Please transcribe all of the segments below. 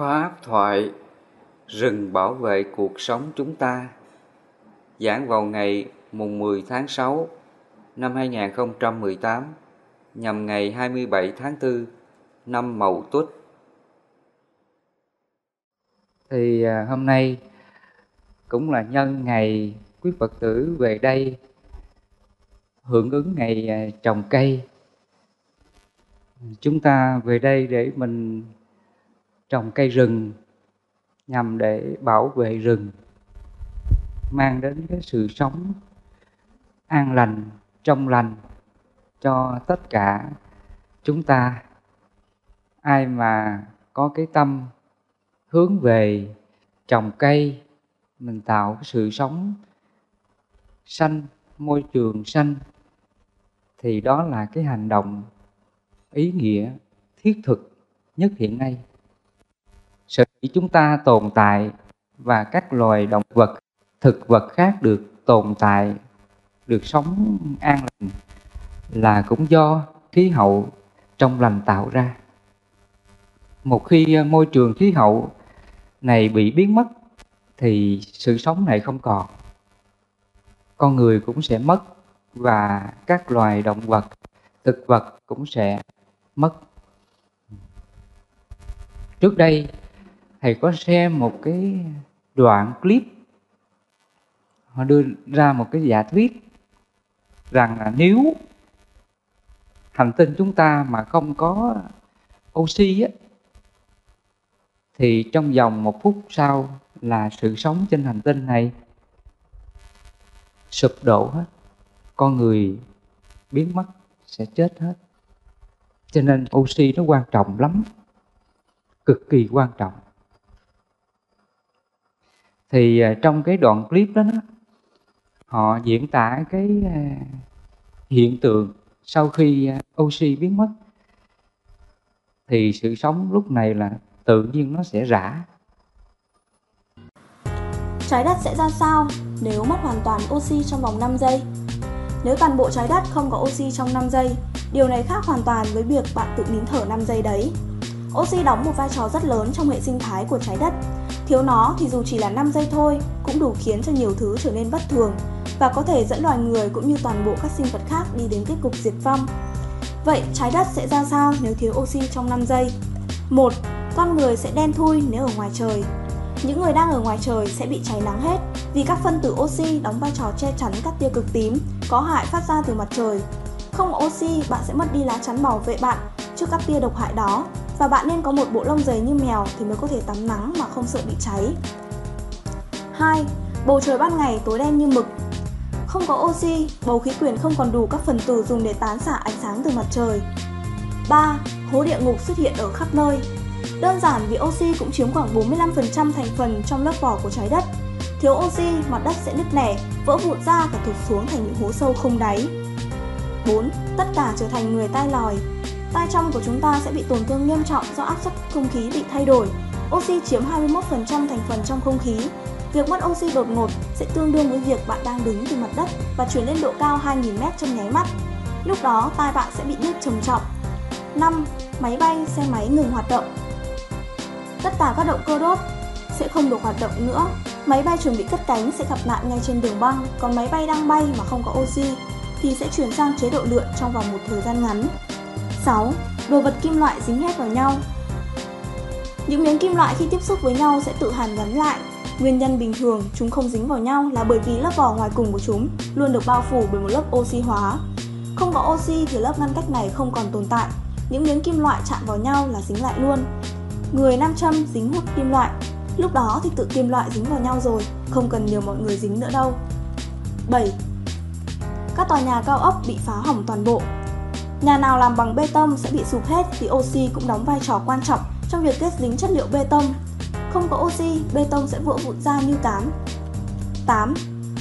Pháp thoại, Rừng bảo vệ cuộc sống chúng ta Giảng vào ngày mùng 10 tháng 6 năm 2018 nhằm ngày 27 tháng 4 năm Mậu Tuất. Thì à, hôm nay cũng là nhân ngày quý Phật tử về đây hưởng ứng ngày à, trồng cây. Chúng ta về đây để mình trồng cây rừng nhằm để bảo vệ rừng, mang đến cái sự sống an lành, trong lành cho tất cả chúng ta. Ai mà có cái tâm hướng về trồng cây, mình tạo cái sự sống xanh, môi trường xanh, thì đó là cái hành động ý nghĩa, thiết thực nhất hiện nay sở dĩ chúng ta tồn tại và các loài động vật, thực vật khác được tồn tại, được sống an lành là cũng do khí hậu trong lành tạo ra. Một khi ờ, môi trường khí hậu này bị biến mất thì sự sống này không còn. Con người cũng sẽ mất và các loài động vật, thực vật cũng sẽ mất. Trước đây thầy có xem một cái đoạn clip họ đưa ra một cái giả thuyết rằng là nếu hành tinh chúng ta mà không có oxy á, thì trong vòng một phút sau là sự sống trên hành tinh này sụp đổ hết con người biến mất sẽ chết hết. Cho nên oxy nó quan trọng lắm cực kỳ quan trọng thì à, trong cái đoạn clip đó, đó họ diễn tả cái à, hiện tượng sau khi à, oxy biến mất thì sự sống lúc này là tự nhiên nó sẽ rã Trái đất sẽ ra sao nếu mất hoàn toàn oxy trong vòng 5 giây? Nếu toàn bộ trái đất không có oxy trong 5 giây, điều này khác hoàn toàn với việc bạn tự nín thở 5 giây đấy. Oxy đóng một vai trò rất lớn trong hệ sinh thái của trái đất. Thiếu nó thì dù chỉ là 5 giây thôi cũng đủ khiến cho nhiều thứ trở nên bất thường và có thể dẫn loài người cũng như toàn bộ các sinh vật khác đi đến kết cục diệt vong. Vậy trái đất sẽ ra sao nếu thiếu oxy trong 5 giây? 1. Con người sẽ đen thui nếu ở ngoài trời. Những người đang ở ngoài trời sẽ bị cháy nắng hết vì các phân tử oxy đóng vai trò che chắn các tia cực tím có hại phát ra từ mặt trời. Không oxy, bạn sẽ mất đi lá chắn bảo vệ bạn trước các tia độc hại đó và bạn nên có một bộ lông dày như mèo thì mới có thể tắm nắng mà không sợ bị cháy. 2. Bầu trời ban ngày tối đen như mực không có oxy, bầu khí quyển không còn đủ các phần tử dùng để tán xạ ánh sáng từ mặt trời. 3. Hố địa ngục xuất hiện ở khắp nơi. Đơn giản vì oxy cũng chiếm khoảng 45% thành phần trong lớp vỏ của trái đất. Thiếu oxy, mặt đất sẽ nứt nẻ, vỡ vụn ra và thụt xuống thành những hố sâu không đáy. 4. Tất cả trở thành người tai lòi. Tai trong của chúng ta sẽ bị tổn thương nghiêm trọng do áp suất không khí bị thay đổi. Oxy chiếm 21% thành phần trong không khí, Việc mất oxy đột ngột sẽ tương đương với việc bạn đang đứng từ mặt đất và chuyển lên độ cao 2.000m trong nháy mắt. Lúc đó tai bạn sẽ bị nứt trầm trọng. 5. Máy bay, xe máy ngừng hoạt động Tất cả các động cơ đốt sẽ không được hoạt động nữa. Máy bay chuẩn bị cất cánh sẽ gặp nạn ngay trên đường băng, còn máy bay đang bay mà không có oxy thì sẽ chuyển sang chế độ lượn trong vòng một thời gian ngắn. 6. Đồ vật kim loại dính hết vào nhau Những miếng kim loại khi tiếp xúc với nhau sẽ tự hàn gắn lại Nguyên nhân bình thường chúng không dính vào nhau là bởi vì lớp vỏ ngoài cùng của chúng luôn được bao phủ bởi một lớp oxy hóa. Không có oxy thì lớp ngăn cách này không còn tồn tại. Những miếng kim loại chạm vào nhau là dính lại luôn. Người nam châm dính hút kim loại. Lúc đó thì tự kim loại dính vào nhau rồi, không cần nhiều mọi người dính nữa đâu. 7. Các tòa nhà cao ốc bị phá hỏng toàn bộ. Nhà nào làm bằng bê tông sẽ bị sụp hết thì oxy cũng đóng vai trò quan trọng trong việc kết dính chất liệu bê tông không có oxy, bê tông sẽ vỡ vụn ra như cám. 8.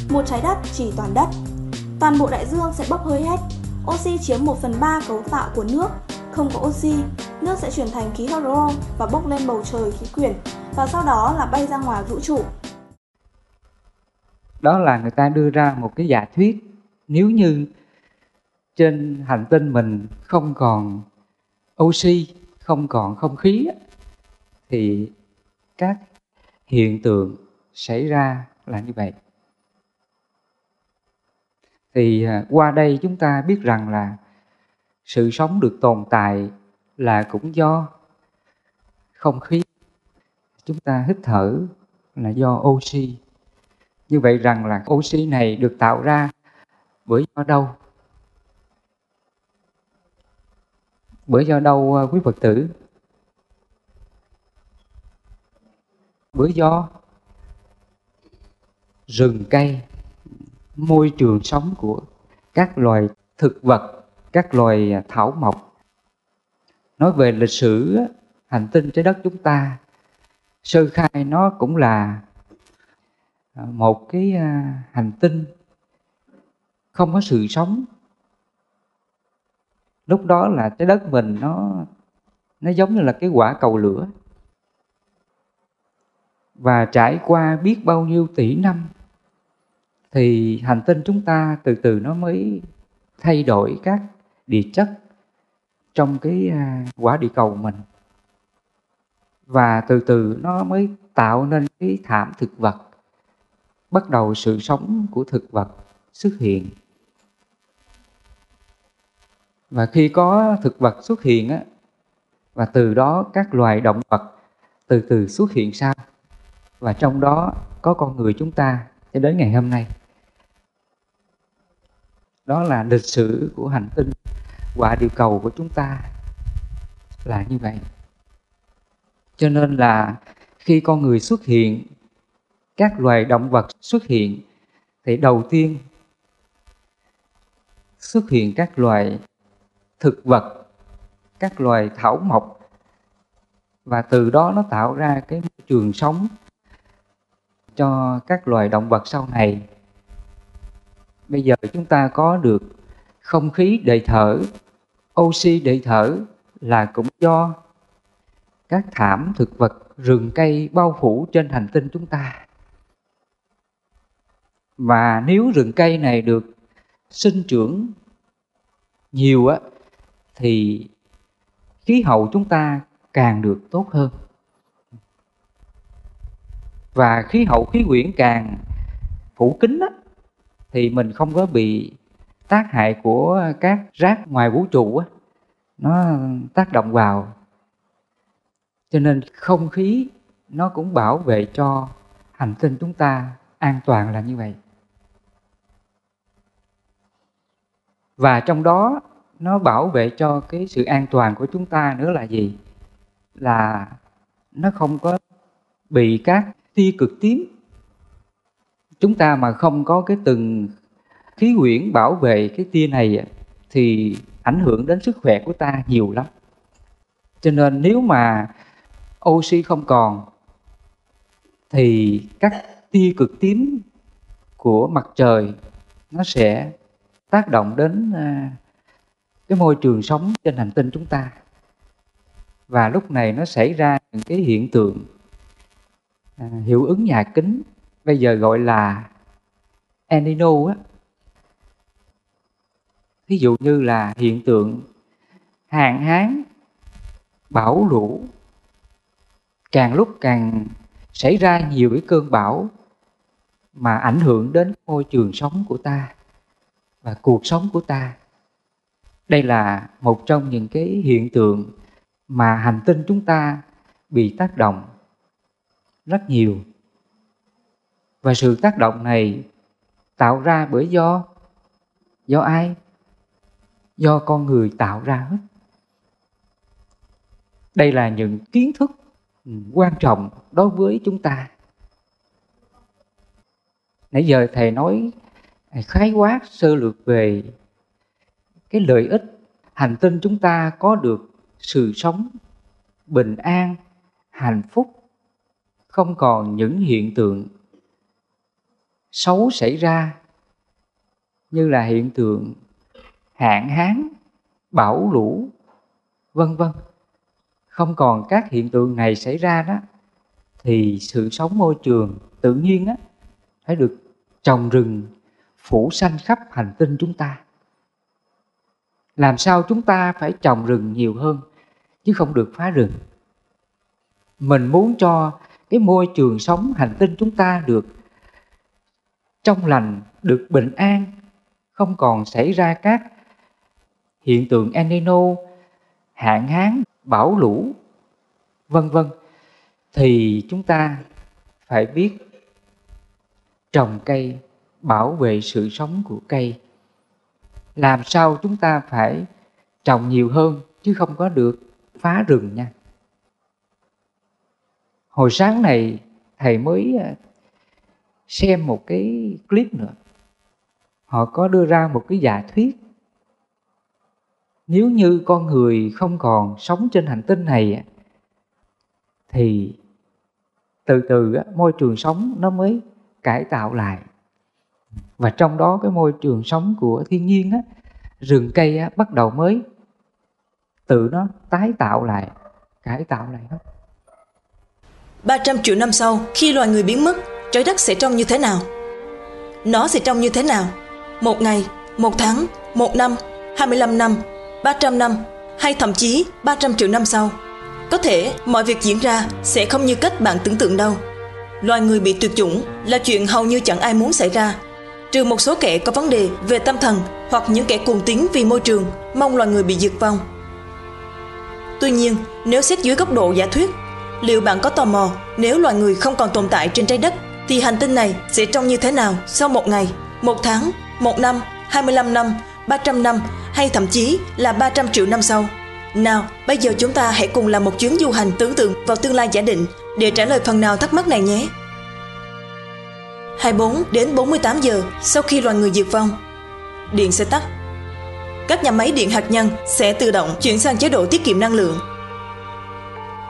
Một trái đất chỉ toàn đất. Toàn bộ đại dương sẽ bốc hơi hết. Oxy chiếm 1 phần 3 cấu tạo của nước. Không có oxy, nước sẽ chuyển thành khí hydro và bốc lên bầu trời khí quyển và sau đó là bay ra ngoài vũ trụ. Đó là người ta đưa ra một cái giả thuyết nếu như trên hành tinh mình không còn oxy, không còn không khí thì các hiện tượng xảy ra là như vậy. Thì à, qua đây chúng ta biết rằng là sự sống được tồn tại là cũng do không khí. Chúng ta hít thở là do oxy. Như vậy rằng là oxy này được tạo ra bởi do đâu? Bởi do đâu à, quý phật tử? Bởi do rừng cây, môi trường sống của các loài thực vật, các loài à, thảo mộc. Nói về lịch sử hành tinh trái đất chúng ta, sơ khai nó cũng là à, một cái hành tinh không có sự sống lúc đó là trái đất mình nó nó giống như là cái quả cầu lửa. Và trải qua biết bao nhiêu tỷ năm, thì hành tinh chúng ta từ từ nó mới thay đổi các địa chất trong cái à, quả địa cầu mình. Và từ từ nó mới tạo nên cái thảm thực vật, bắt đầu sự sống của thực vật xuất hiện và khi có thực vật xuất hiện á, và từ đó các loài động vật từ từ xuất hiện sau. Và trong đó có con người chúng ta cho đến ngày hôm nay. Đó là lịch sử của hành tinh. Quả địa cầu của chúng ta là như vậy. Cho nên là khi con người xuất hiện, các loài động vật xuất hiện, thì đầu tiên xuất hiện các loài thực vật, các loài thảo mộc, và từ đó nó tạo ra cái môi trường sống cho các loài động vật sau này. Bây giờ chúng ta có được không khí để thở, oxy để thở là cũng do các thảm thực vật, rừng cây bao phủ trên hành tinh chúng ta. Và nếu rừng cây này được sinh trưởng nhiều á thì khí hậu chúng ta càng được tốt hơn. Và khí hậu khí quyển càng phủ kín á, thì mình không có bị tác hại của các rác ngoài vũ trụ á, nó tác động vào. Cho nên không khí nó cũng bảo vệ cho hành tinh chúng ta an toàn là như vậy. Và trong đó nó bảo vệ cho cái sự an toàn của chúng ta nữa là gì? Là nó không có bị các tia cực tím. Chúng ta mà không có cái từng khí quyển bảo vệ cái tia này thì ảnh hưởng đến sức khỏe của ta nhiều lắm. Cho nên nếu mà oxy không còn, thì các tia cực tím của mặt trời nó sẽ tác động đến à, cái môi trường sống trên hành tinh chúng ta. Và lúc này nó xảy ra những cái hiện tượng à, hiệu ứng nhà kính bây giờ gọi là El Nino á. Ví dụ như là hiện tượng hạn hán bão lũ. Càng lúc càng xảy ra nhiều cái cơn bão mà ảnh hưởng đến môi trường sống của ta và cuộc sống của ta đây là một trong những cái hiện tượng mà hành tinh chúng ta bị tác động rất nhiều. Và sự tác động này tạo ra bởi do do ai? Do con người tạo ra hết. Đây là những kiến thức quan trọng đối với chúng ta. Nãy giờ thầy nói khái quát sơ lược về cái lợi ích hành tinh chúng ta có được sự sống bình an, hạnh phúc, không còn những hiện tượng xấu xảy ra như là hiện tượng hạn hán, bão lũ, vân vân. Không còn các hiện tượng này xảy ra đó, thì sự sống môi trường tự nhiên á, phải được trồng rừng, phủ xanh khắp hành tinh chúng ta làm sao chúng ta phải trồng rừng nhiều hơn, chứ không được phá rừng? Mình muốn cho cái môi trường sống hành tinh chúng ta được trong lành, được bình an, không còn xảy ra các hiện tượng El Nino, hạn hán, bão lũ, vân vân. Thì chúng ta phải biết trồng cây, bảo vệ sự sống của cây làm sao chúng ta phải trồng nhiều hơn, chứ không có được phá rừng nha. Hồi sáng này, thầy mới à, xem một cái clip nữa. Họ có đưa ra một cái giả thuyết. Nếu như con người không còn sống trên hành tinh này à, thì từ từ môi trường sống nó mới cải tạo lại và trong đó cái môi trường sống của thiên nhiên á, rừng cây á, bắt đầu mới tự nó tái tạo lại cải tạo lại hết. 300 triệu năm sau khi loài người biến mất trái đất sẽ trông như thế nào? Nó sẽ trông như thế nào? Một ngày một tháng một năm 25 năm 300 năm hay thậm chí 300 triệu năm sau? Có thể mọi việc diễn ra sẽ không như cách bạn tưởng tượng đâu. Loài người bị tuyệt chủng là chuyện hầu như chẳng ai muốn xảy ra trừ một số kẻ có vấn đề về tâm thần hoặc những kẻ cuồng tín vì môi trường, mong loài người bị diệt vong. Tuy nhiên, nếu xét dưới góc độ giả thuyết, liệu bạn có tò mò nếu loài người không còn tồn tại trên trái đất, thì hành tinh này sẽ trông như thế nào sau một ngày, một tháng, một năm 25 năm 300 năm, hay thậm chí là 300 triệu năm sau? Nào, bây giờ chúng ta hãy cùng làm một chuyến du hành tưởng tượng vào tương lai giả định để trả lời phần nào thắc mắc này nhé. 24 đến 48 giờ sau khi loài người diệt vong. Điện sẽ tắt. Các nhà máy điện hạt nhân sẽ tự động chuyển sang chế độ tiết kiệm năng lượng.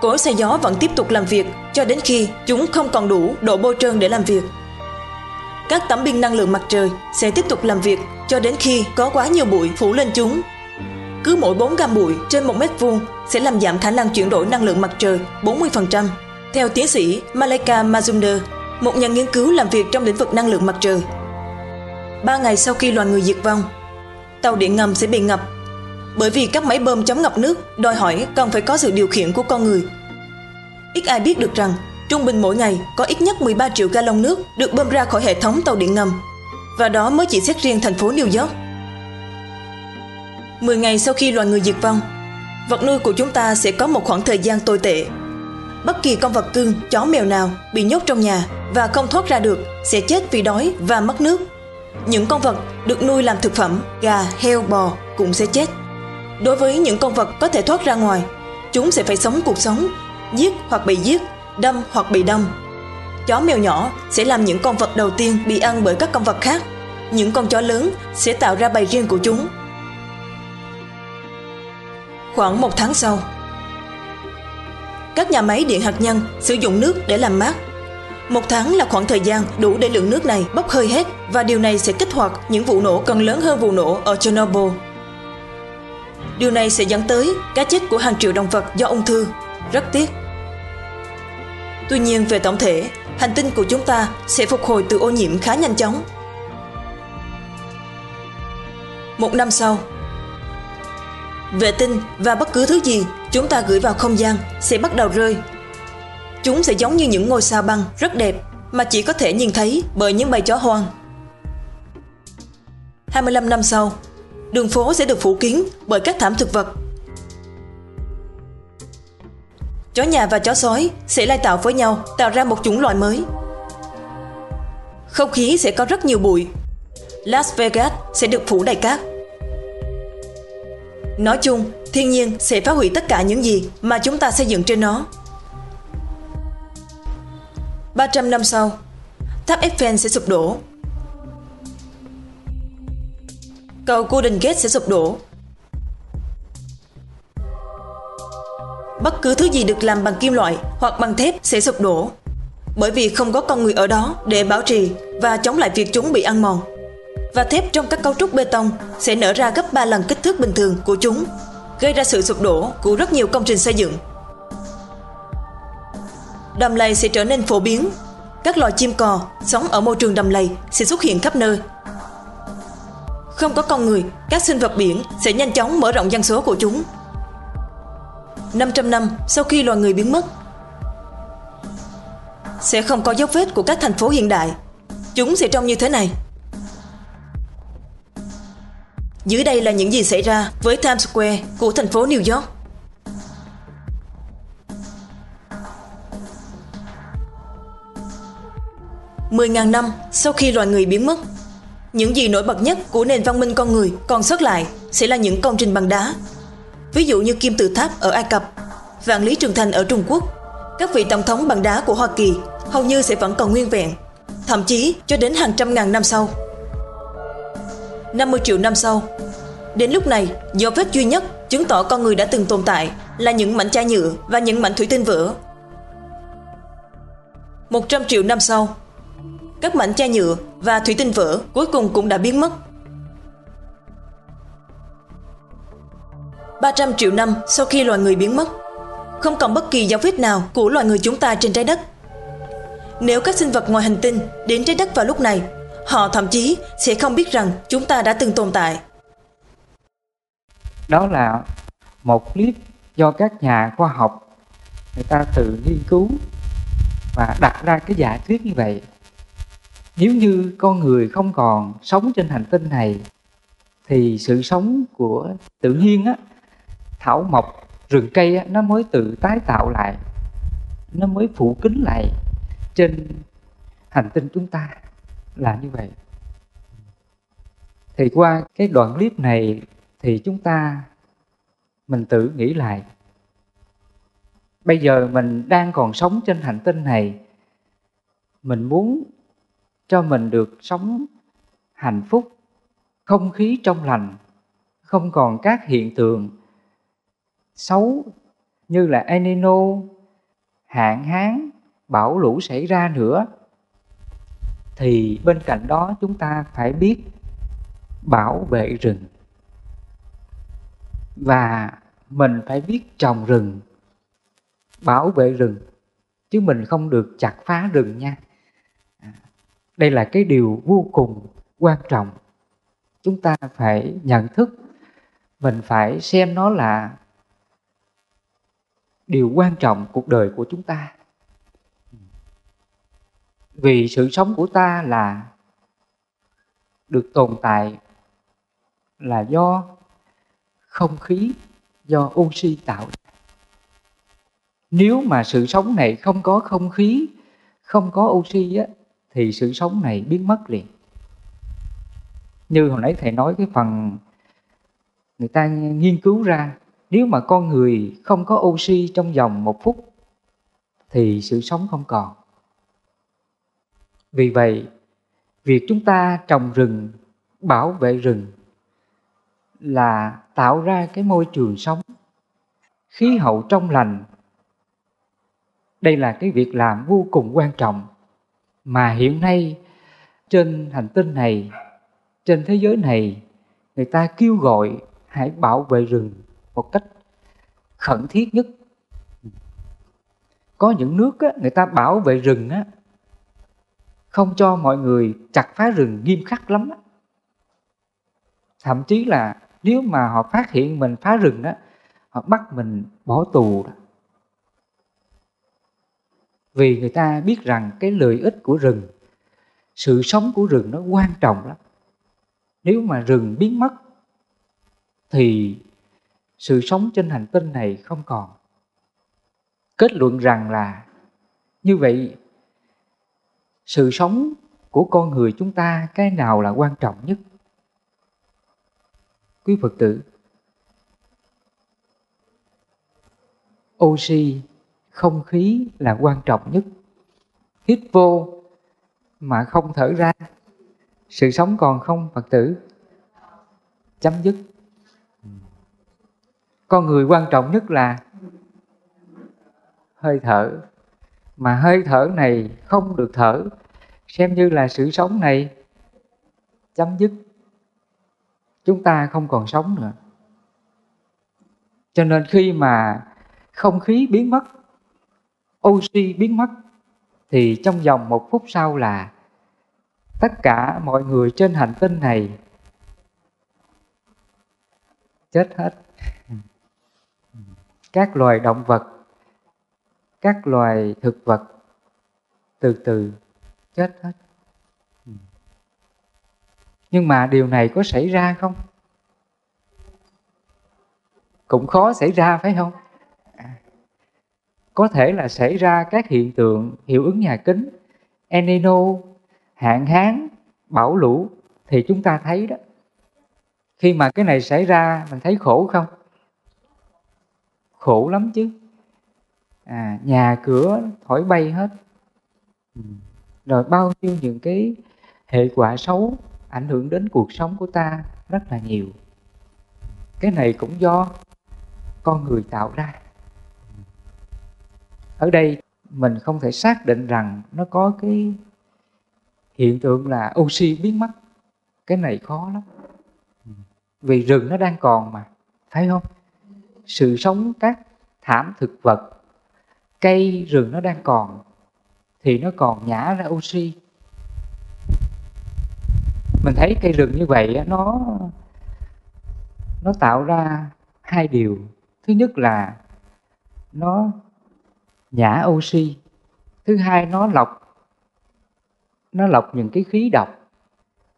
Cối xe gió vẫn tiếp tục làm việc cho đến khi chúng không còn đủ độ bôi trơn để làm việc. Các tấm pin năng lượng mặt trời sẽ tiếp tục làm việc cho đến khi có quá nhiều bụi phủ lên chúng. Cứ mỗi 4 gam bụi trên 1 mét vuông sẽ làm giảm khả năng chuyển đổi năng lượng mặt trời 40%. Theo tiến sĩ Malika Mazumder, một nhà nghiên cứu làm việc trong lĩnh vực năng lượng mặt trời. Ba ngày sau khi loài người diệt vong, tàu điện ngầm sẽ bị ngập bởi vì các máy bơm chống ngập nước đòi hỏi cần phải có sự điều khiển của con người. Ít ai biết được rằng trung bình mỗi ngày có ít nhất 13 triệu gallon nước được bơm ra khỏi hệ thống tàu điện ngầm và đó mới chỉ xét riêng thành phố New York. 10 ngày sau khi loài người diệt vong, vật nuôi của chúng ta sẽ có một khoảng thời gian tồi tệ. Bất kỳ con vật cưng, chó mèo nào bị nhốt trong nhà và không thoát ra được sẽ chết vì đói và mất nước. Những con vật được nuôi làm thực phẩm, gà, heo, bò cũng sẽ chết. Đối với những con vật có thể thoát ra ngoài, chúng sẽ phải sống cuộc sống, giết hoặc bị giết, đâm hoặc bị đâm. Chó mèo nhỏ sẽ làm những con vật đầu tiên bị ăn bởi các con vật khác. Những con chó lớn sẽ tạo ra bầy riêng của chúng. Khoảng một tháng sau, các nhà máy điện hạt nhân sử dụng nước để làm mát một tháng là khoảng thời gian đủ để lượng nước này bốc hơi hết và điều này sẽ kích hoạt những vụ nổ còn lớn hơn vụ nổ ở Chernobyl. Điều này sẽ dẫn tới cái chết của hàng triệu động vật do ung thư. Rất tiếc. Tuy nhiên về tổng thể, hành tinh của chúng ta sẽ phục hồi từ ô nhiễm khá nhanh chóng. Một năm sau, vệ tinh và bất cứ thứ gì chúng ta gửi vào không gian sẽ bắt đầu rơi Chúng sẽ giống như những ngôi sao băng rất đẹp mà chỉ có thể nhìn thấy bởi những bầy chó hoang. 25 năm sau, đường phố sẽ được phủ kín bởi các thảm thực vật. Chó nhà và chó sói sẽ lai tạo với nhau tạo ra một chủng loại mới. Không khí sẽ có rất nhiều bụi. Las Vegas sẽ được phủ đầy cát. Nói chung, thiên nhiên sẽ phá hủy tất cả những gì mà chúng ta xây dựng trên nó. 300 năm sau, tháp Eiffel sẽ sụp đổ. Cầu Golden Gate sẽ sụp đổ. Bất cứ thứ gì được làm bằng kim loại hoặc bằng thép sẽ sụp đổ bởi vì không có con người ở đó để bảo trì và chống lại việc chúng bị ăn mòn. Và thép trong các cấu trúc bê tông sẽ nở ra gấp 3 lần kích thước bình thường của chúng, gây ra sự sụp đổ của rất nhiều công trình xây dựng đầm lầy sẽ trở nên phổ biến. Các loài chim cò sống ở môi trường đầm lầy sẽ xuất hiện khắp nơi. Không có con người, các sinh vật biển sẽ nhanh chóng mở rộng dân số của chúng. 500 năm sau khi loài người biến mất, sẽ không có dấu vết của các thành phố hiện đại. Chúng sẽ trông như thế này. Dưới đây là những gì xảy ra với Times Square của thành phố New York. Mười ngàn năm sau khi loài người biến mất, những gì nổi bật nhất của nền văn minh con người còn sót lại sẽ là những công trình bằng đá. Ví dụ như kim tự tháp ở Ai Cập, vạn lý trường thành ở Trung Quốc, các vị tổng thống bằng đá của Hoa Kỳ hầu như sẽ vẫn còn nguyên vẹn, thậm chí cho đến hàng trăm ngàn năm sau. 50 triệu năm sau, đến lúc này, dấu vết duy nhất chứng tỏ con người đã từng tồn tại là những mảnh chai nhựa và những mảnh thủy tinh vỡ. 100 triệu năm sau, các mảnh chai nhựa và thủy tinh vỡ cuối cùng cũng đã biến mất. 300 triệu năm sau khi loài người biến mất, không còn bất kỳ dấu vết nào của loài người chúng ta trên trái đất. Nếu các sinh vật ngoài hành tinh đến trái đất vào lúc này, họ thậm chí sẽ không biết rằng chúng ta đã từng tồn tại. Đó là một clip do các nhà khoa học người ta tự nghiên cứu và đặt ra cái giả thuyết như vậy. Nếu như con người không còn sống trên hành tinh này thì sự sống của tự nhiên á, thảo mộc, rừng cây á, nó mới tự tái tạo lại, nó mới phủ kín lại trên hành tinh chúng ta là như vậy. Thì qua cái đoạn clip này thì chúng ta mình tự nghĩ lại bây giờ mình đang còn sống trên hành tinh này mình muốn cho mình được sống hạnh phúc không khí trong lành không còn các hiện tượng xấu như là El Nino, hạn hán, bão lũ xảy ra nữa thì bên cạnh đó chúng ta phải biết bảo vệ rừng. Và mình phải biết trồng rừng, bảo vệ rừng, chứ mình không được chặt phá rừng nha. À, đây là cái điều vô cùng quan trọng. Chúng ta phải nhận thức mình phải xem nó là điều quan trọng cuộc đời của chúng ta vì sự sống của ta là được tồn tại là do không khí do oxy tạo ra. Nếu mà sự sống này không có không khí không có oxy á, thì sự sống này biến mất liền. Như hồi nãy thầy nói cái phần người ta nghiên cứu ra nếu mà con người không có oxy trong vòng một phút thì sự sống không còn vì vậy việc chúng ta trồng rừng bảo vệ rừng là tạo ra cái môi trường sống khí hậu trong lành. Đây là cái việc làm vô cùng quan trọng mà hiện nay trên hành tinh này trên thế giới này người ta kêu gọi hãy bảo vệ rừng một cách khẩn thiết nhất. Có những nước á, người ta bảo vệ rừng á, không cho mọi người chặt phá rừng nghiêm khắc lắm thậm chí là nếu mà họ phát hiện mình phá rừng đó, họ bắt mình bỏ tù đó. Vì người ta biết rằng cái lợi ích của rừng sự sống của rừng nó quan trọng lắm. Nếu mà rừng biến mất thì sự sống trên hành tinh này không còn. Kết luận rằng là như vậy sự sống của con người chúng ta cái nào là quan trọng nhất? Quý phật tử, oxy, không khí là quan trọng nhất. Hít vô mà không thở ra. Sự sống còn không, phật tử? Chấm dứt. Con người quan trọng nhất là hơi thở mà hơi thở này không được thở. Xem như là sự sống này chấm dứt. Chúng ta không còn sống nữa. Cho nên khi mà không khí biến mất, oxy biến mất, thì trong vòng một phút sau là tất cả mọi người trên hành tinh này chết hết. Các loài động vật các loài thực vật từ từ chết hết. Ừ. Nhưng mà điều này có xảy ra không? Cũng khó xảy ra, phải không? À. Có thể là xảy ra các hiện tượng hiệu ứng nhà kính, enino, hạn hán, bão lũ thì chúng ta thấy đó. Khi mà cái này xảy ra, mình thấy khổ không? Khổ lắm chứ à, nhà cửa thổi bay hết. Ừ. Rồi bao nhiêu những cái hệ quả xấu ảnh hưởng đến cuộc sống của ta rất là nhiều. Cái này cũng do con người tạo ra. Ở đây mình không thể xác định rằng nó có cái hiện tượng là oxy biến mất. Cái này khó lắm. Vì rừng nó đang còn mà thấy không? Sự sống các thảm thực vật cây rừng nó đang còn thì nó còn nhả ra oxy. Mình thấy cây rừng như vậy nó nó tạo ra hai điều. Thứ nhất là nó nhả oxy thứ hai nó lọc nó lọc những cái khí độc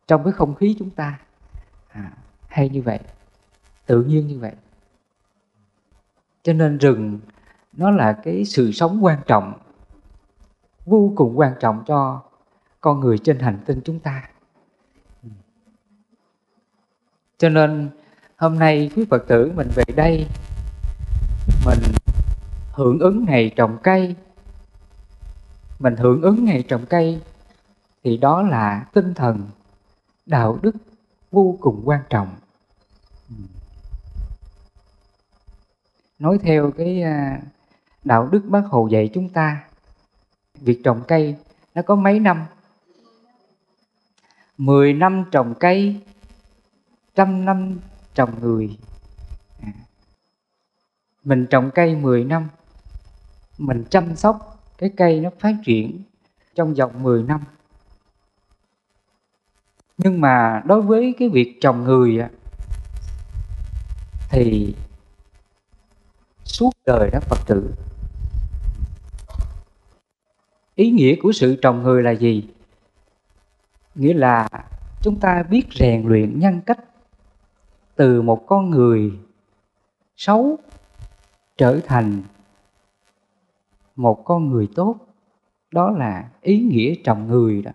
trong cái không khí chúng ta. À, hay như vậy tự nhiên như vậy. Cho nên rừng nó là cái sự sống quan trọng, vô cùng quan trọng cho con người trên hành tinh chúng ta. Cho nên, hôm nay quý phật tử mình về đây, mình hưởng ứng ngày trồng cây. Mình hưởng ứng ngày trồng cây thì đó là tinh thần đạo đức vô cùng quan trọng. Nói theo cái à, đạo đức bác hồ dạy chúng ta. Việc trồng cây nó có mấy năm? Mười năm trồng cây, trăm năm trồng người. À, mình trồng cây 10 năm, mình chăm sóc cái cây nó phát triển trong vòng 10 năm. Nhưng mà đối với cái việc trồng người thì suốt đời đó Phật tử ý nghĩa của sự trồng người là gì? Nghĩa là chúng ta biết rèn luyện nhân cách từ một con người xấu trở thành một con người tốt. Đó là ý nghĩa trồng người đó.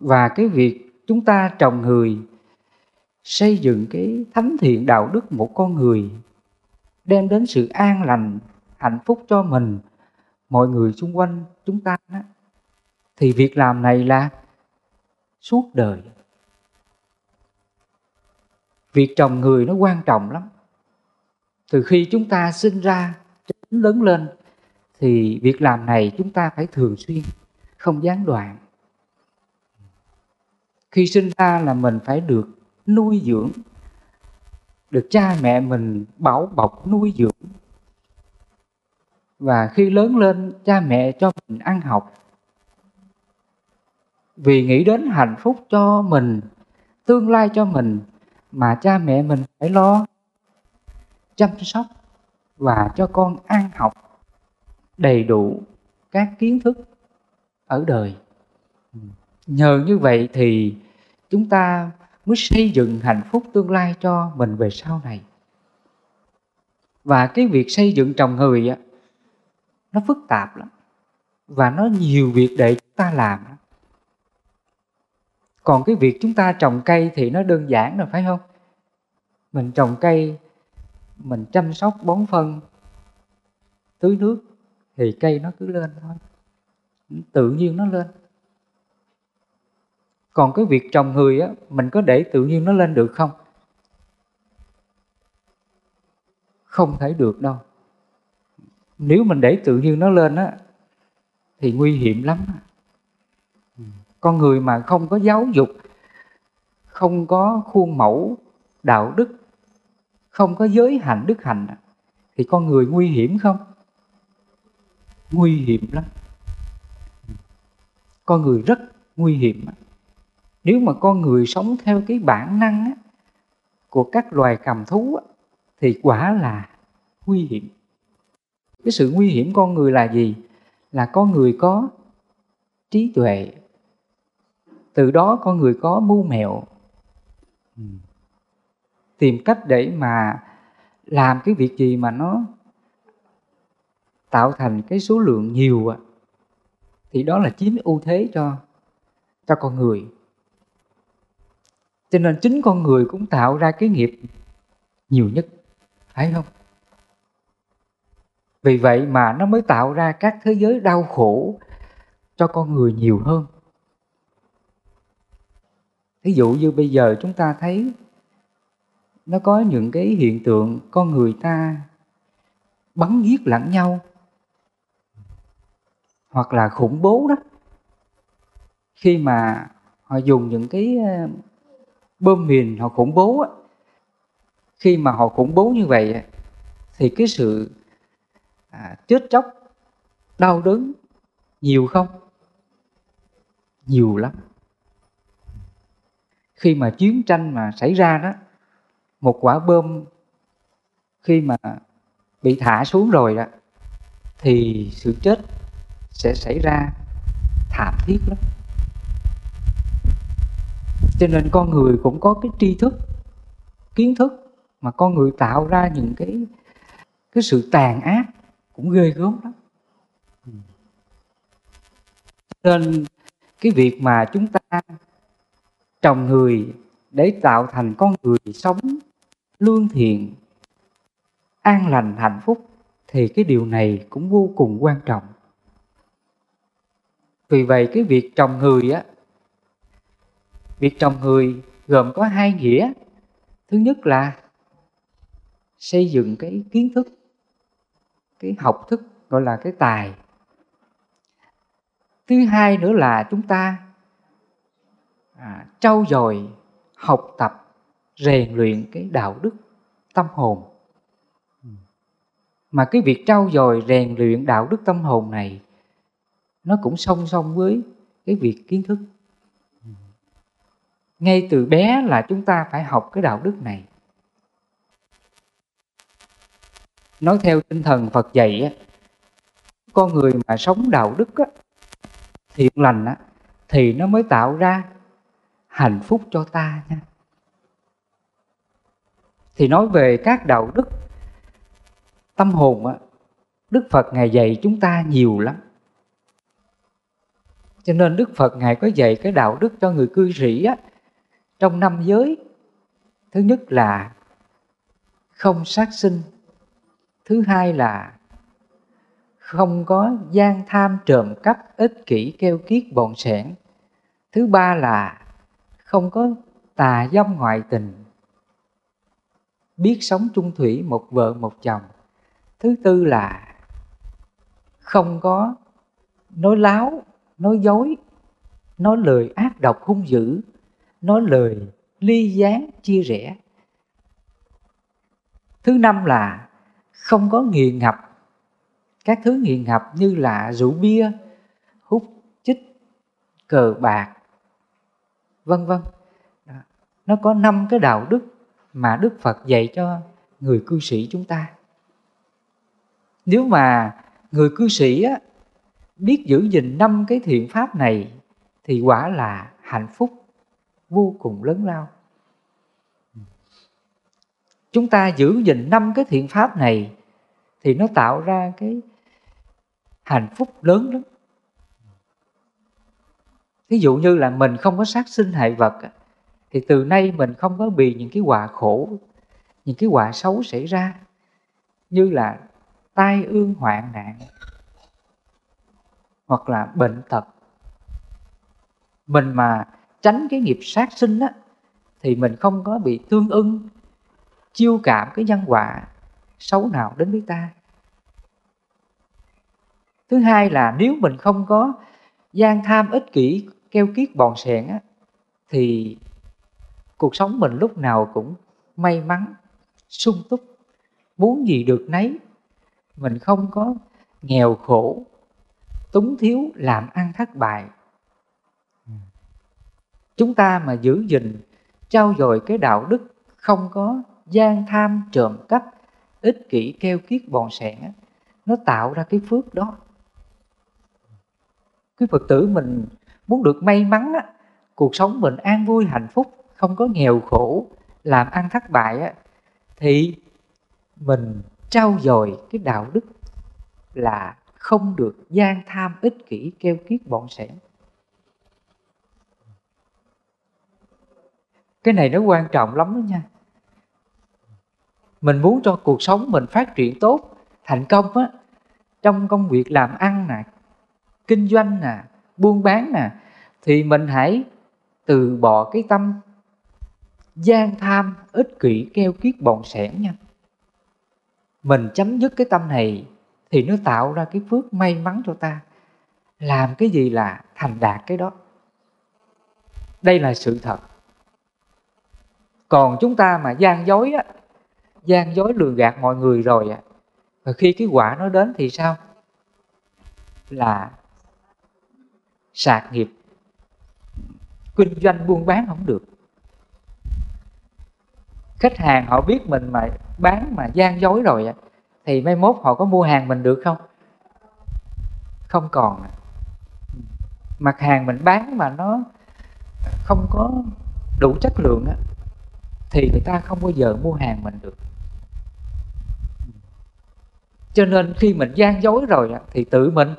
Và cái việc chúng ta trồng người, xây dựng cái thánh thiện đạo đức một con người, đem đến sự an lành, hạnh phúc cho mình mọi người xung quanh chúng ta đó, thì việc làm này là suốt đời. Việc trồng người nó quan trọng lắm. Từ khi chúng ta sinh ra đến lớn lên thì việc làm này chúng ta phải thường xuyên không gián đoạn. Khi sinh ra là mình phải được nuôi dưỡng được cha mẹ mình bảo bọc nuôi dưỡng và khi lớn lên, cha mẹ cho mình ăn học. Vì nghĩ đến hạnh phúc cho mình, tương lai cho mình, mà cha mẹ mình phải lo chăm sóc và cho con ăn học đầy đủ các kiến thức ở đời. Nhờ như vậy thì chúng ta mới xây dựng hạnh phúc tương lai cho mình về sau này. Và cái việc xây dựng trồng người á nó phức tạp lắm. Và nó nhiều việc để chúng ta làm. Còn cái việc chúng ta trồng cây thì nó đơn giản rồi, phải không? Mình trồng cây, mình chăm sóc, bón phân, tưới nước, thì cây nó cứ lên thôi. Tự nhiên nó lên. Còn cái việc trồng người á, mình có để tự nhiên nó lên được không? Không thể được đâu nếu mình để tự nhiên nó lên á thì nguy hiểm lắm. Con người mà không có giáo dục không có khuôn mẫu đạo đức không có giới hạnh đức hạnh thì con người nguy hiểm không? Nguy hiểm lắm. Con người rất nguy hiểm. Nếu mà con người sống theo cái bản năng á, của các loài cầm thú thì quả là nguy hiểm cái sự nguy hiểm con người là gì? Là con người có trí tuệ. Từ đó con người có mưu mẹo. Ừ. Tìm cách để mà làm cái việc gì mà nó tạo thành cái số lượng nhiều thì đó là chiếm ưu thế cho cho con người. Cho nên chính con người cũng tạo ra cái nghiệp nhiều nhất, phải không? Vì vậy mà nó mới tạo ra các thế giới đau khổ cho con người nhiều hơn. Ví dụ như bây giờ chúng ta thấy nó có những cái hiện tượng con người ta bắn giết lẫn nhau hoặc là khủng bố đó. Khi mà họ dùng những cái ờ, bơm bom mìn họ khủng bố á, khi mà họ khủng bố như vậy thì cái sự à, chết chóc đau đớn nhiều không? Nhiều lắm. Khi mà chiến tranh mà xảy ra đó một quả bom khi mà bị thả xuống rồi đó thì sự chết sẽ xảy ra thảm thiết lắm. Cho nên con người cũng có cái tri thức kiến thức mà con người tạo ra những cái cái sự tàn ác cũng ghê gớm lắm. Nên cái việc mà chúng ta trồng người để tạo thành con người sống lương thiện, an lành, hạnh phúc, thì cái điều này cũng vô cùng quan trọng. Vì vậy cái việc trồng người á, việc trồng người gồm có hai nghĩa. Thứ nhất là xây dựng cái kiến thức cái học thức gọi là cái tài. Thứ hai nữa là chúng ta à, trau dồi học tập rèn luyện cái đạo đức tâm hồn. Mà cái việc trau dồi rèn luyện đạo đức tâm hồn này nó cũng song song với cái việc kiến thức. Ngay từ bé là chúng ta phải học cái đạo đức này. Nói theo tinh thần phật dạy á con người mà sống đạo đức á, thiện lành á, thì nó mới tạo ra hạnh phúc cho ta nha. Thì nói về các đạo đức tâm hồn á đức phật ngài dạy chúng ta nhiều lắm. Cho nên đức phật ngài có dạy cái đạo đức cho người cư sĩ á trong năm giới. Thứ nhất là không sát sinh thứ hai là không có gian tham trộm cắp ích kỷ keo kiết bọn sẻn thứ ba là không có tà dâm ngoại tình. Biết sống chung thủy một vợ một chồng. Thứ tư là không có nói láo, nói dối, nói lời ác độc hung dữ, nói lời ly gián, chia rẽ. Thứ năm là không có nghiện ngập. Các thứ nghiện ngập như là rượu bia hút chích cờ bạc vân vân. Nó có năm cái đạo đức mà đức phật dạy cho người cư sĩ chúng ta. Nếu mà người cư sĩ á, biết giữ gìn năm cái thiện pháp này thì quả là hạnh phúc vô cùng lớn lao chúng ta giữ gìn năm cái thiện pháp này thì nó tạo ra cái hạnh phúc lớn lắm. Ví dụ như là mình không có sát sinh hại vật thì từ nay mình không có bị những cái quả khổ, những cái quả xấu xảy ra, như là tai ương hoạn nạn, hoặc là bệnh tật. Mình mà tránh cái nghiệp sát sinh á, thì mình không có bị tương ưng chiêu cảm cái nhân quả xấu nào đến với ta. Thứ hai là nếu mình không có gian tham ích kỷ keo kiết bòn sẹn á, thì cuộc sống mình lúc nào cũng may mắn, sung túc. Muốn gì được nấy, mình không có nghèo khổ, túng thiếu làm ăn thất bại. Chúng ta mà giữ gìn trao dồi cái đạo đức không có gian tham trộm cắp ích kỷ keo kiết bòn sẻn nó tạo ra cái phước đó. Quý phật tử mình muốn được may mắn á, cuộc sống mình an vui hạnh phúc không có nghèo khổ làm ăn thất bại á, thì mình trao dồi cái đạo đức là không được gian tham ích kỷ keo kiết bọn sẻn cái này nó quan trọng lắm đó nha mình muốn cho cuộc sống mình phát triển tốt, thành công á. Trong công việc làm ăn nè, kinh doanh nè, buôn bán nè, thì mình hãy từ bỏ cái tâm gian tham, ích kỷ, keo kiết bọn sẻn nha. Mình chấm dứt cái tâm này thì nó tạo ra cái phước may mắn cho ta. Làm cái gì là thành đạt cái đó. Đây là sự thật. Còn chúng ta mà gian dối á gian dối lừa gạt mọi người rồi ạ. Và khi cái quả nó đến thì sao? Là sạc nghiệp. Kinh doanh buôn bán không được. Khách hàng họ biết mình mà bán mà gian dối rồi thì mai mốt họ có mua hàng mình được không? Không còn mặt hàng mình bán mà nó không có đủ chất lượng á, thì người ta không bao giờ mua hàng mình được cho nên khi mình gian dối rồi thì tự mình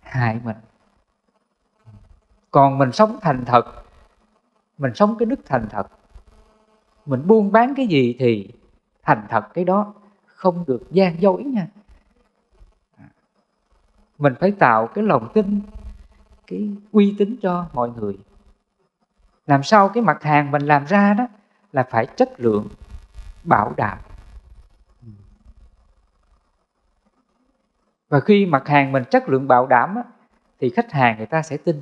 hại mình. Còn mình sống thành thật, mình sống cái đức thành thật, mình buôn bán cái gì thì thành thật cái đó, không được gian dối nha. Mình phải tạo cái lòng tin, cái uy tín cho mọi người. Làm sao cái mặt hàng mình làm ra đó là phải chất lượng, bảo đảm. Và khi mặt hàng mình chất lượng bảo đảm á, thì khách hàng người ta sẽ tin.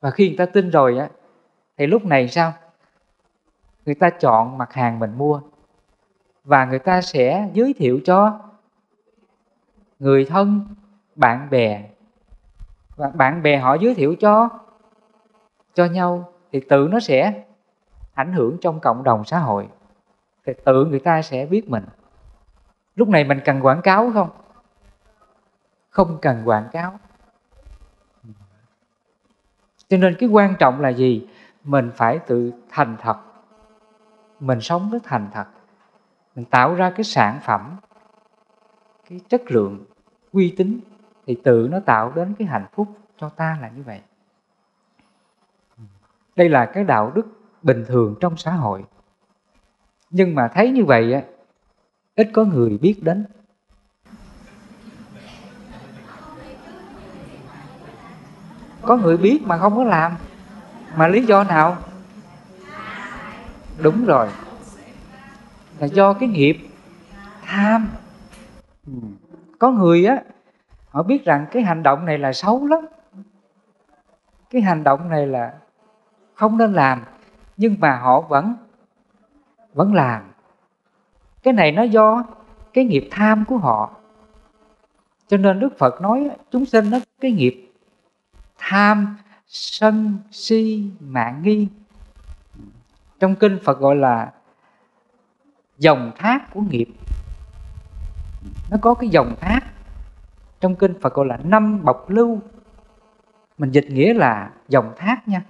Và khi người ta tin rồi á thì lúc này sao? Người ta chọn mặt hàng mình mua. Và người ta sẽ giới thiệu cho người thân bạn bè. Và bạn bè họ giới thiệu cho cho nhau thì tự nó sẽ ảnh hưởng trong cộng đồng xã hội. Thì tự người ta sẽ biết mình. Lúc này mình cần quảng cáo không? Không cần quảng cáo. Cho nên cái quan trọng là gì? Mình phải tự thành thật. Mình sống rất thành thật. Mình tạo ra cái sản phẩm, cái chất lượng, uy tín thì tự nó tạo đến cái hạnh phúc cho ta là như vậy. Đây là cái đạo đức bình thường trong xã hội. Nhưng mà thấy như vậy á, ít có người biết đến. Có người biết mà không có làm. Mà lý do nào? Đúng rồi. Là do cái nghiệp tham. Có người á, họ biết rằng cái hành động này là xấu lắm. Cái hành động này là không nên làm. Nhưng mà họ vẫn vẫn làm. Cái này nó do cái nghiệp tham của họ. Cho nên đức phật nói chúng sinh nó cái nghiệp tham, sân, si, mạng nghi. Trong kinh phật gọi là dòng thác của nghiệp. Nó có cái dòng thác. Trong kinh phật gọi là năm bọc lưu. Mình dịch nghĩa là dòng thác nha.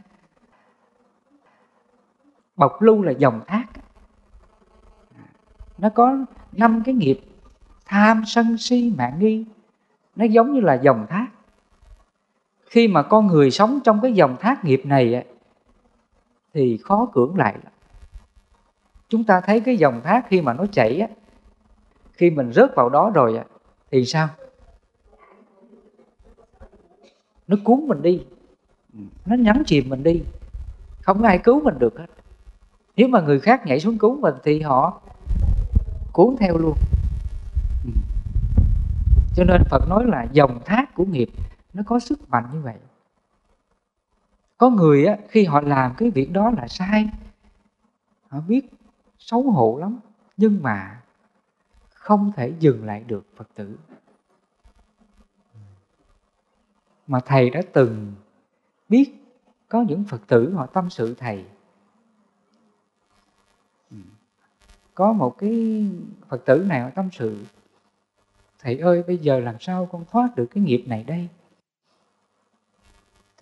Bọc lưu là dòng thác. Nó có năm cái nghiệp. Tham, sân, si, mạng nghi. Nó giống như là dòng thác khi mà con người sống trong cái dòng thác nghiệp này thì khó cưỡng lại chúng ta thấy cái dòng thác khi mà nó chảy khi mình rớt vào đó rồi thì sao? Nó cuốn mình đi. Nó nhấn chìm mình đi. Không ai cứu mình được hết. Nếu mà người khác nhảy xuống cứu mình thì họ cuốn theo luôn. Cho nên phật nói là dòng thác của nghiệp nó có sức mạnh như vậy. Có người á, khi họ làm cái việc đó là sai. Họ biết xấu hổ lắm nhưng mà không thể dừng lại được phật tử. Mà thầy đã từng biết có những phật tử họ tâm sự thầy. Có một cái phật tử này họ tâm sự thầy ơi bây giờ làm sao con thoát được cái nghiệp này đây?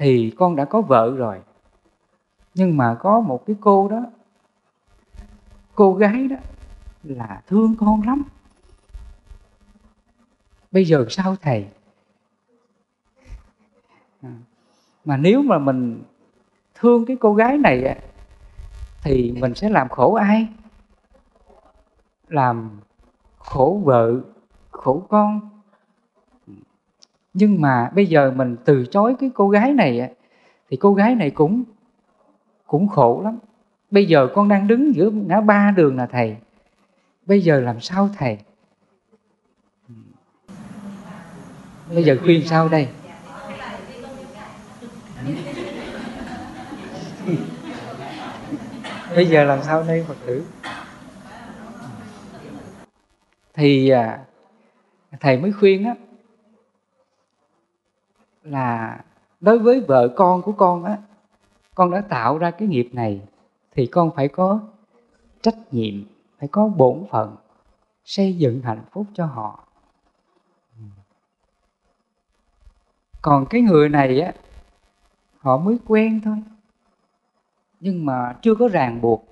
Thì con đã có vợ rồi. Nhưng mà có một cái cô đó, cô gái đó là thương con lắm. Bây giờ sao thầy? À, mà nếu mà mình thương cái cô gái này thì mình sẽ làm khổ ai? Làm khổ vợ, khổ con nhưng mà bây giờ mình từ chối cái cô gái này thì cô gái này cũng cũng khổ lắm. Bây giờ con đang đứng giữa ngã ba đường là thầy. Bây giờ làm sao thầy? Bây giờ khuyên sao đây? Bây giờ làm sao đây, phật tử? Thì à, thầy mới khuyên á là đối với vợ con của con á, con đã tạo ra cái nghiệp này thì con phải có trách nhiệm, phải có bổn phận xây dựng hạnh phúc cho họ. Còn cái người này á, họ mới quen thôi. Nhưng mà chưa có ràng buộc,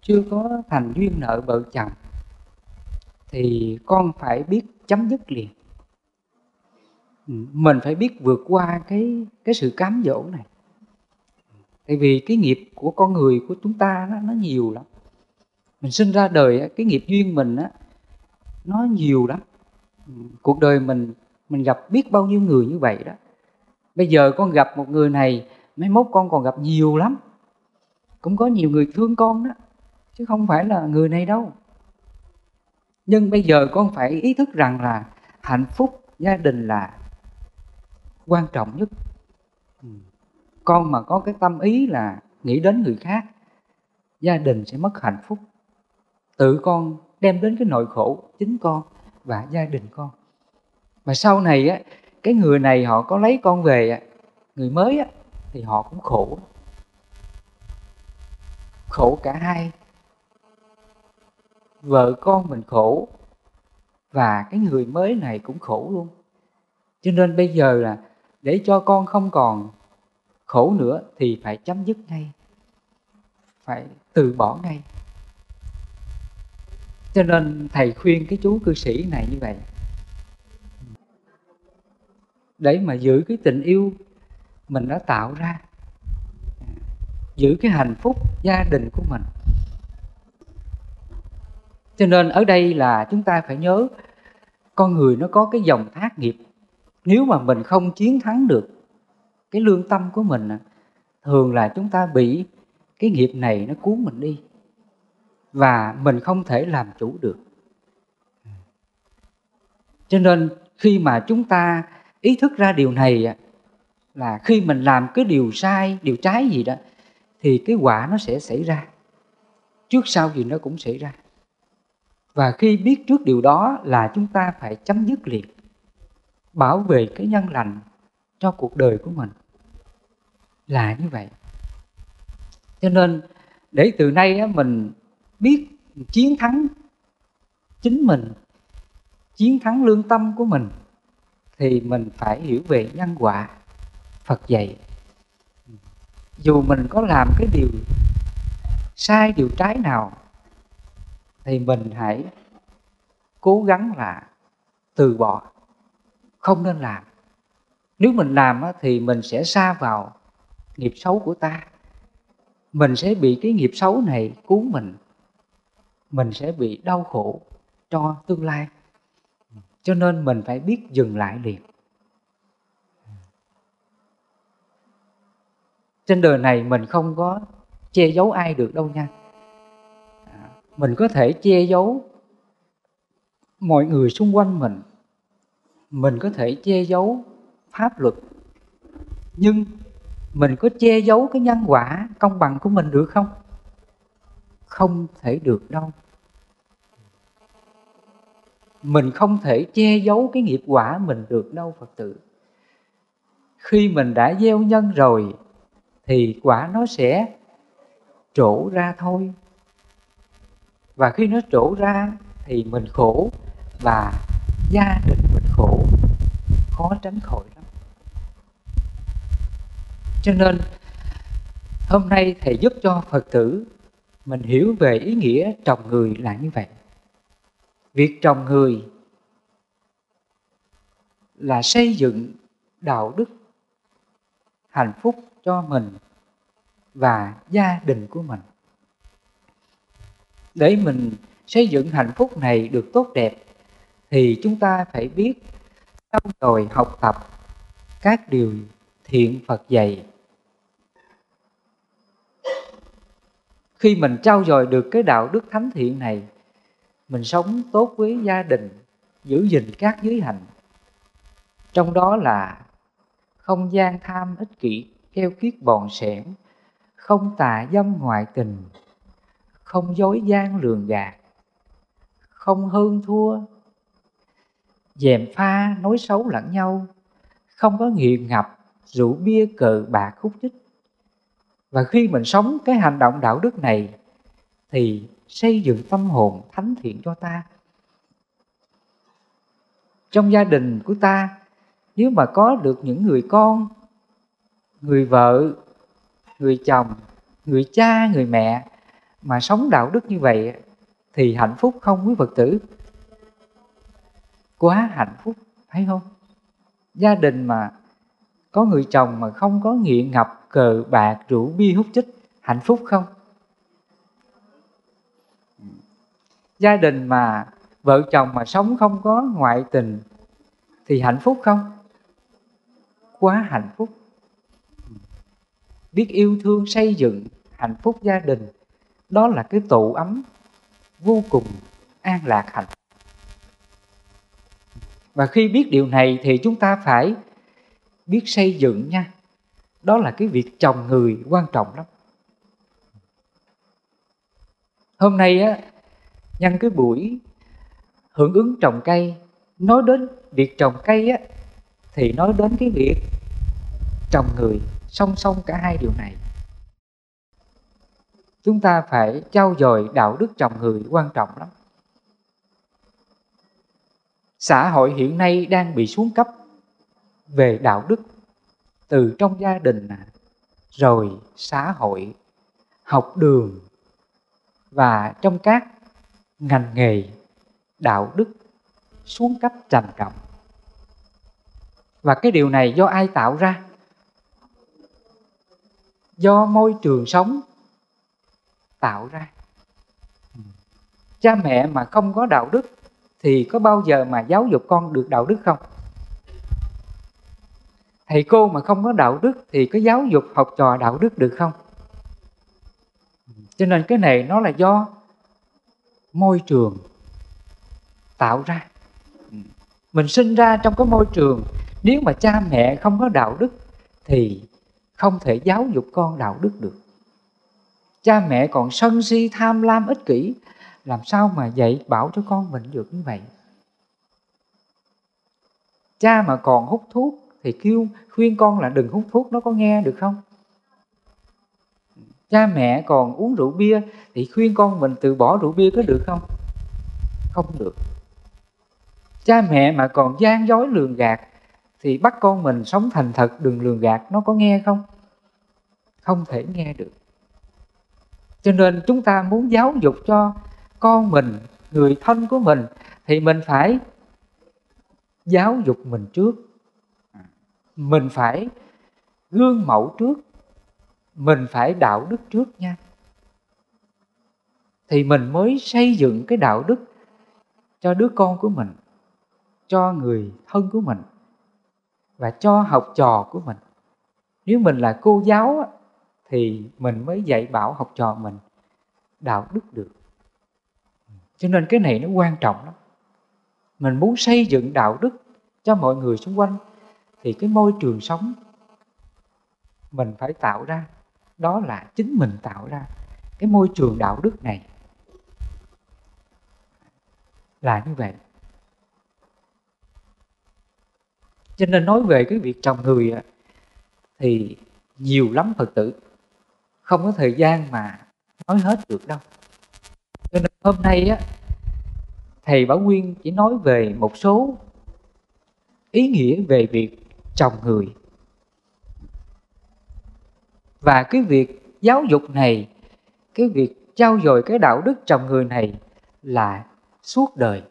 chưa có thành duyên nợ vợ chồng, thì con phải biết chấm dứt liền. Ừ, mình phải biết vượt qua cái cái sự cám dỗ này. Tại vì cái nghiệp của con người của chúng ta nó, nó nhiều lắm. Mình sinh ra đời cái nghiệp duyên mình á nó nhiều lắm. Ừ, cuộc đời mình mình gặp biết bao nhiêu người như vậy đó. Bây giờ con gặp một người này mấy mốt con còn gặp nhiều lắm. Cũng có nhiều người thương con đó chứ không phải là người này đâu. Nhưng bây giờ con phải ý thức rằng là hạnh phúc gia đình là quan trọng nhất. Con mà có cái tâm ý là nghĩ đến người khác, gia đình sẽ mất hạnh phúc. Tự con đem đến cái nỗi khổ chính con và gia đình con. Mà sau này á, cái người này họ có lấy con về người mới á, thì họ cũng khổ. Khổ cả hai. Vợ con mình khổ và cái người mới này cũng khổ luôn. Cho nên bây giờ là để cho con không còn khổ nữa thì phải chấm dứt ngay. Phải từ bỏ ngay. Cho nên thầy khuyên cái chú cư sĩ này như vậy. Để mà giữ cái tình yêu mình đã tạo ra, giữ cái hạnh phúc gia đình của mình. Cho nên ở đây là chúng ta phải nhớ, con người nó có cái dòng thác nghiệp nếu mà mình không chiến thắng được cái lương tâm của mình thường là chúng ta bị cái nghiệp này nó cuốn mình đi và mình không thể làm chủ được. Cho nên khi mà chúng ta ý thức ra điều này là khi mình làm cái điều sai, điều trái gì đó, thì cái quả nó sẽ xảy ra. Trước sau gì nó cũng xảy ra. Và khi biết trước điều đó là chúng ta phải chấm dứt liền bảo vệ cái nhân lành cho cuộc đời của mình. Là như vậy. Cho nên, để từ nay mình biết chiến thắng chính mình, chiến thắng lương tâm của mình, thì mình phải hiểu về nhân quả phật dạy. Dù mình có làm cái điều sai, điều trái nào, thì mình hãy cố gắng là từ bỏ không nên làm. Nếu mình làm thì mình sẽ xa vào nghiệp xấu của ta. Mình sẽ bị cái nghiệp xấu này cuốn mình. Mình sẽ bị đau khổ cho tương lai. Cho nên mình phải biết dừng lại liền. Trên đời này mình không có che giấu ai được đâu nha. Mình có thể che giấu mọi người xung quanh mình mình có thể che giấu pháp luật, nhưng mình có che giấu cái nhân quả công bằng của mình được không? Không thể được đâu. Mình không thể che giấu cái nghiệp quả mình được đâu, phật tử. Khi mình đã gieo nhân rồi, thì quả nó sẽ trổ ra thôi. Và khi nó trổ ra, thì mình khổ và gia đình khổ, khó tránh khỏi. Lắm cho nên, hôm nay thầy giúp cho phật tử mình hiểu về ý nghĩa trồng người là như vậy. Việc trồng người là xây dựng đạo đức hạnh phúc cho mình và gia đình của mình. Để mình xây dựng hạnh phúc này được tốt đẹp thì chúng ta phải biết trau dồi học tập các điều thiện Phật dạy. Khi mình trau dồi được cái đạo đức thánh thiện này, mình sống tốt với gia đình, giữ gìn các giới hạnh. Trong đó là không gian tham ích kỷ, keo kiết bòn sẻn, không tà dâm ngoại tình, không dối gian lường gạt, không hơn thua, dèm pha nói xấu lẫn nhau, không có nghiện ngập, rượu bia cờ bạc hút chích. Và khi mình sống cái hành động đạo đức này thì xây dựng tâm hồn thánh thiện cho ta. Trong gia đình của ta, nếu mà có được những người con, người vợ, người chồng, người cha, người mẹ mà sống đạo đức như vậy thì hạnh phúc không quý Phật tử? Quá hạnh phúc, thấy không? Gia đình mà có người chồng mà không có nghiện ngập cờ bạc rượu bia hút chích hạnh phúc không? Gia đình mà vợ chồng mà sống không có ngoại tình thì hạnh phúc không? Quá hạnh phúc. Biết yêu thương xây dựng hạnh phúc gia đình đó là cái tụ ấm vô cùng an lạc hạnh phúc và khi biết điều này thì chúng ta phải biết xây dựng nha. Đó là cái việc trồng người quan trọng lắm. Hôm nay á, nhân cái buổi hưởng ứng trồng cây, nói đến việc trồng cây á, thì nói đến cái việc trồng người, song song cả hai điều này. Chúng ta phải trao dồi đạo đức trồng người quan trọng lắm xã hội hiện nay đang bị xuống cấp về đạo đức, từ trong gia đình rồi xã hội, học đường và trong các ngành nghề đạo đức xuống cấp trầm trọng. Và cái điều này do ai tạo ra? Do môi trường sống tạo ra. Cha mẹ mà không có đạo đức thì có bao giờ mà giáo dục con được đạo đức không? Thầy cô mà không có đạo đức thì có giáo dục học trò đạo đức được không? Cho nên cái này nó là do môi trường tạo ra. Mình sinh ra trong cái môi trường, nếu mà cha mẹ không có đạo đức thì không thể giáo dục con đạo đức được. Cha mẹ còn sân si, tham lam, ích kỷ làm sao mà dạy bảo cho con mình được như vậy? Cha mà còn hút thuốc thì kêu, khuyên con là đừng hút thuốc, nó có nghe được không? Cha mẹ còn uống rượu bia thì khuyên con mình từ bỏ rượu bia có được không? Không được. Cha mẹ mà còn gian dối lường gạt thì bắt con mình sống thành thật, đừng lường gạt, nó có nghe không? Không thể nghe được. Cho nên chúng ta muốn giáo dục cho con mình, người thân của mình, thì mình phải giáo dục mình trước. Mình phải gương mẫu trước. Mình phải đạo đức trước nha. Thì mình mới xây dựng cái đạo đức cho đứa con của mình, cho người thân của mình, và cho học trò của mình. Nếu mình là cô giáo thì mình mới dạy bảo học trò mình đạo đức được cho nên cái này nó quan trọng lắm. Mình muốn xây dựng đạo đức cho mọi người xung quanh, thì cái môi trường sống mình phải tạo ra, đó là chính mình tạo ra cái môi trường đạo đức này. Là như vậy. Cho nên nói về cái việc trồng người thì nhiều lắm phật tử, không có thời gian mà nói hết được đâu cho nên hôm nay á, thầy bảo nguyên chỉ nói về một số ý nghĩa về việc chồng người. Và cái việc giáo dục này, cái việc trao dồi cái đạo đức chồng người này là suốt đời.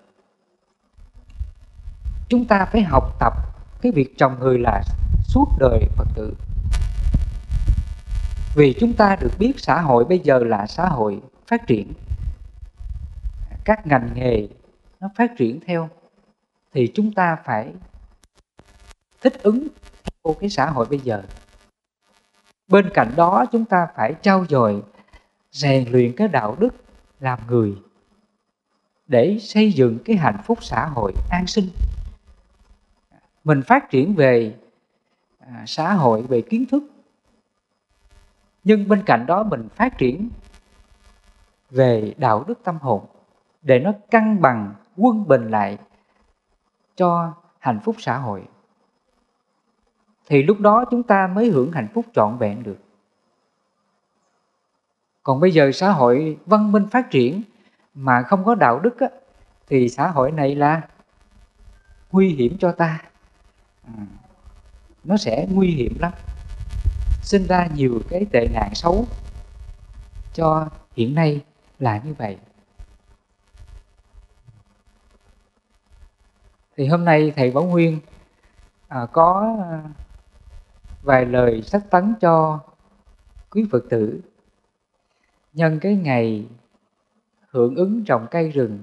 Chúng ta phải học tập cái việc trồng người là suốt đời phật tử. Vì chúng ta được biết xã hội bây giờ là xã hội phát triển các ngành nghề nó phát triển theo, thì chúng ta phải thích ứng theo cái xã hội bây giờ. Bên cạnh đó, chúng ta phải trau dồi, rèn luyện cái đạo đức làm người để xây dựng cái hạnh phúc xã hội an sinh. Mình phát triển về à, xã hội, về kiến thức, nhưng bên cạnh đó mình phát triển về đạo đức tâm hồn để nó cân bằng quân bình lại cho hạnh phúc xã hội. Thì lúc đó chúng ta mới hưởng hạnh phúc trọn vẹn được. Còn bây giờ xã hội văn minh phát triển mà không có đạo đức á, thì xã hội này là nguy hiểm cho ta. À, nó sẽ nguy hiểm lắm. Sinh ra nhiều cái tệ nạn xấu cho hiện nay là như vậy. Thì hôm nay thầy Bảo Nguyên à, có à, vài lời sách tấn cho quý Phật tử. Nhân cái ngày hưởng ứng trồng cây rừng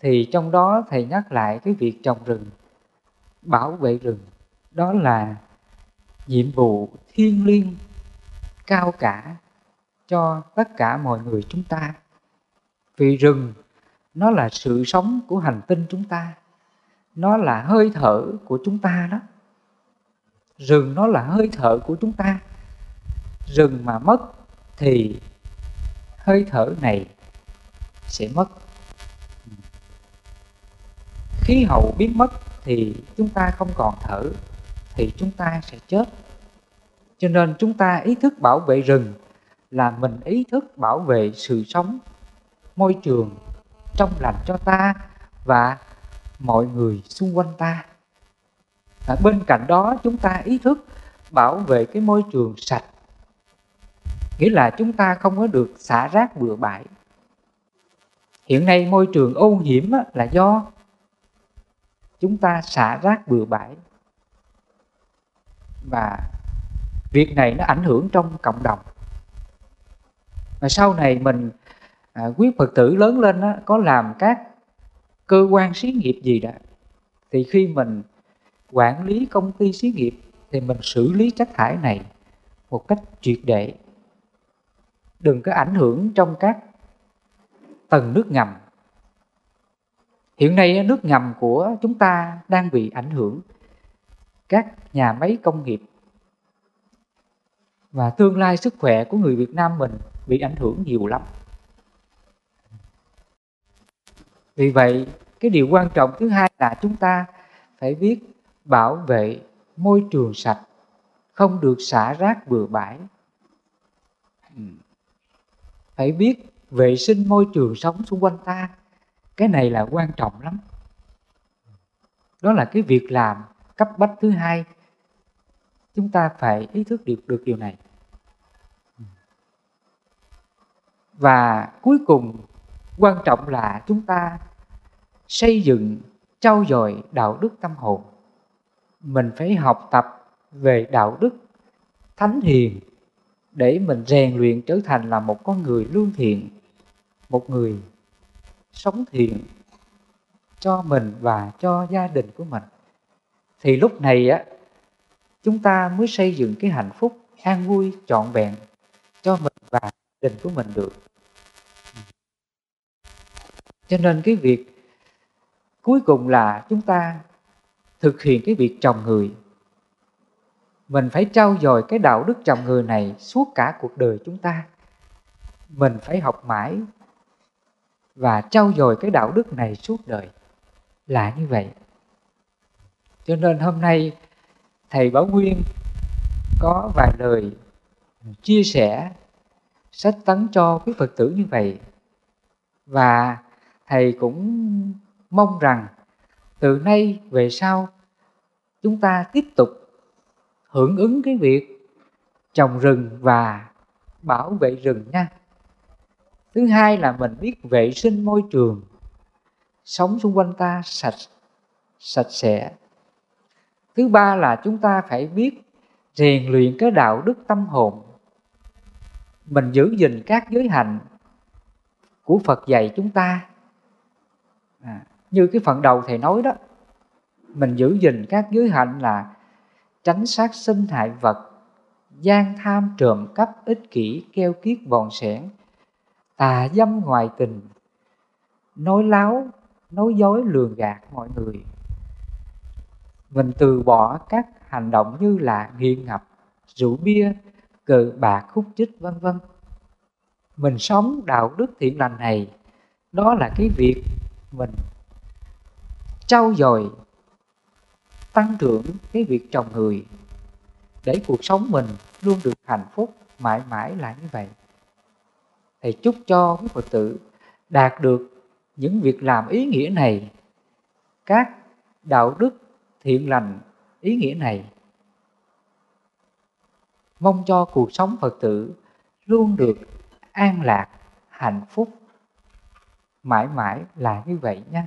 thì trong đó thầy nhắc lại cái việc trồng rừng bảo vệ rừng. Đó là nhiệm vụ thiêng liêng cao cả cho tất cả mọi người chúng ta. Vì rừng nó là sự sống của hành tinh chúng ta. Nó là hơi thở của chúng ta đó. Rừng nó là hơi thở của chúng ta. Rừng mà mất thì hơi thở này sẽ mất. Khí hậu biến mất thì chúng ta không còn thở, thì chúng ta sẽ chết. Cho nên chúng ta ý thức bảo vệ rừng là mình ý thức bảo vệ sự sống, môi trường trong lành cho ta và mọi người xung quanh ta. À, bên cạnh đó chúng ta ý thức bảo vệ cái môi trường sạch. Nghĩa là chúng ta không có được xả rác bừa bãi. Hiện nay môi trường ô nhiễm là do chúng ta xả rác bừa bãi. Và việc này nó ảnh hưởng trong cộng đồng. Và sau này mình à, quý phật tử lớn lên đó, có làm các cơ quan xí nghiệp gì đó thì khi mình quản lý công ty xí nghiệp thì mình xử lý chất thải này một cách triệt để. Đừng có ảnh hưởng trong các tầng nước ngầm. Hiện nay nước ngầm của chúng ta đang bị ảnh hưởng. Các nhà máy công nghiệp và tương lai sức khỏe của người Việt Nam mình bị ảnh hưởng nhiều lắm. Vì vậy, cái điều quan trọng thứ hai là chúng ta phải biết bảo vệ môi trường sạch, không được xả rác bừa bãi. Phải biết vệ sinh môi trường sống xung quanh ta, cái này là quan trọng lắm. Đó là cái việc làm cấp bách thứ hai. Chúng ta phải ý thức được được điều này. và cuối cùng quan trọng là chúng ta xây dựng, trau dồi đạo đức tâm hồn. Mình phải học tập về đạo đức thánh hiền để mình rèn luyện trở thành là một con người lương thiện, một người sống thiện cho mình và cho gia đình của mình. Thì lúc này á, chúng ta mới xây dựng cái hạnh phúc an vui trọn vẹn cho mình và gia đình của mình được cho nên cái việc cuối cùng là chúng ta thực hiện cái việc trồng người. Mình phải trau dồi cái đạo đức trồng người này suốt cả cuộc đời chúng ta. Mình phải học mãi và trau dồi cái đạo đức này suốt đời là như vậy. Cho nên hôm nay thầy bảo nguyên có vài lời chia sẻ, sách tấn cho quý phật tử như vậy. Và thầy cũng mong rằng từ nay về sau, chúng ta tiếp tục hưởng ứng cái việc trồng rừng và bảo vệ rừng nha. Thứ hai là mình biết vệ sinh môi trường, sống xung quanh ta sạch sạch sẽ. Thứ ba là chúng ta phải biết rèn luyện cái đạo đức tâm hồn. Mình giữ gìn các giới hạnh của phật dạy chúng ta à, như cái phần đầu thầy nói đó mình giữ gìn các giới hạnh là tránh sát sinh hại vật gian tham trộm cắp ích kỷ keo kiết bòn sẻn tà dâm ngoài tình nói láo nói dối lường gạt mọi người. Mình từ bỏ các hành động như là nghiện ngập rượu bia cờ bạc hút chích vân vân. Mình sống đạo đức thiện lành này đó là cái việc mình. Trau dồi, tăng trưởng cái việc trồng người, để cuộc sống mình luôn được hạnh phúc, mãi mãi là như vậy. Thầy chúc cho quý phật tử đạt được những việc làm ý nghĩa này. Các đạo đức thiện lành ý nghĩa này. Mong cho cuộc sống phật tử luôn được an lạc, hạnh phúc mãi mãi là như vậy nha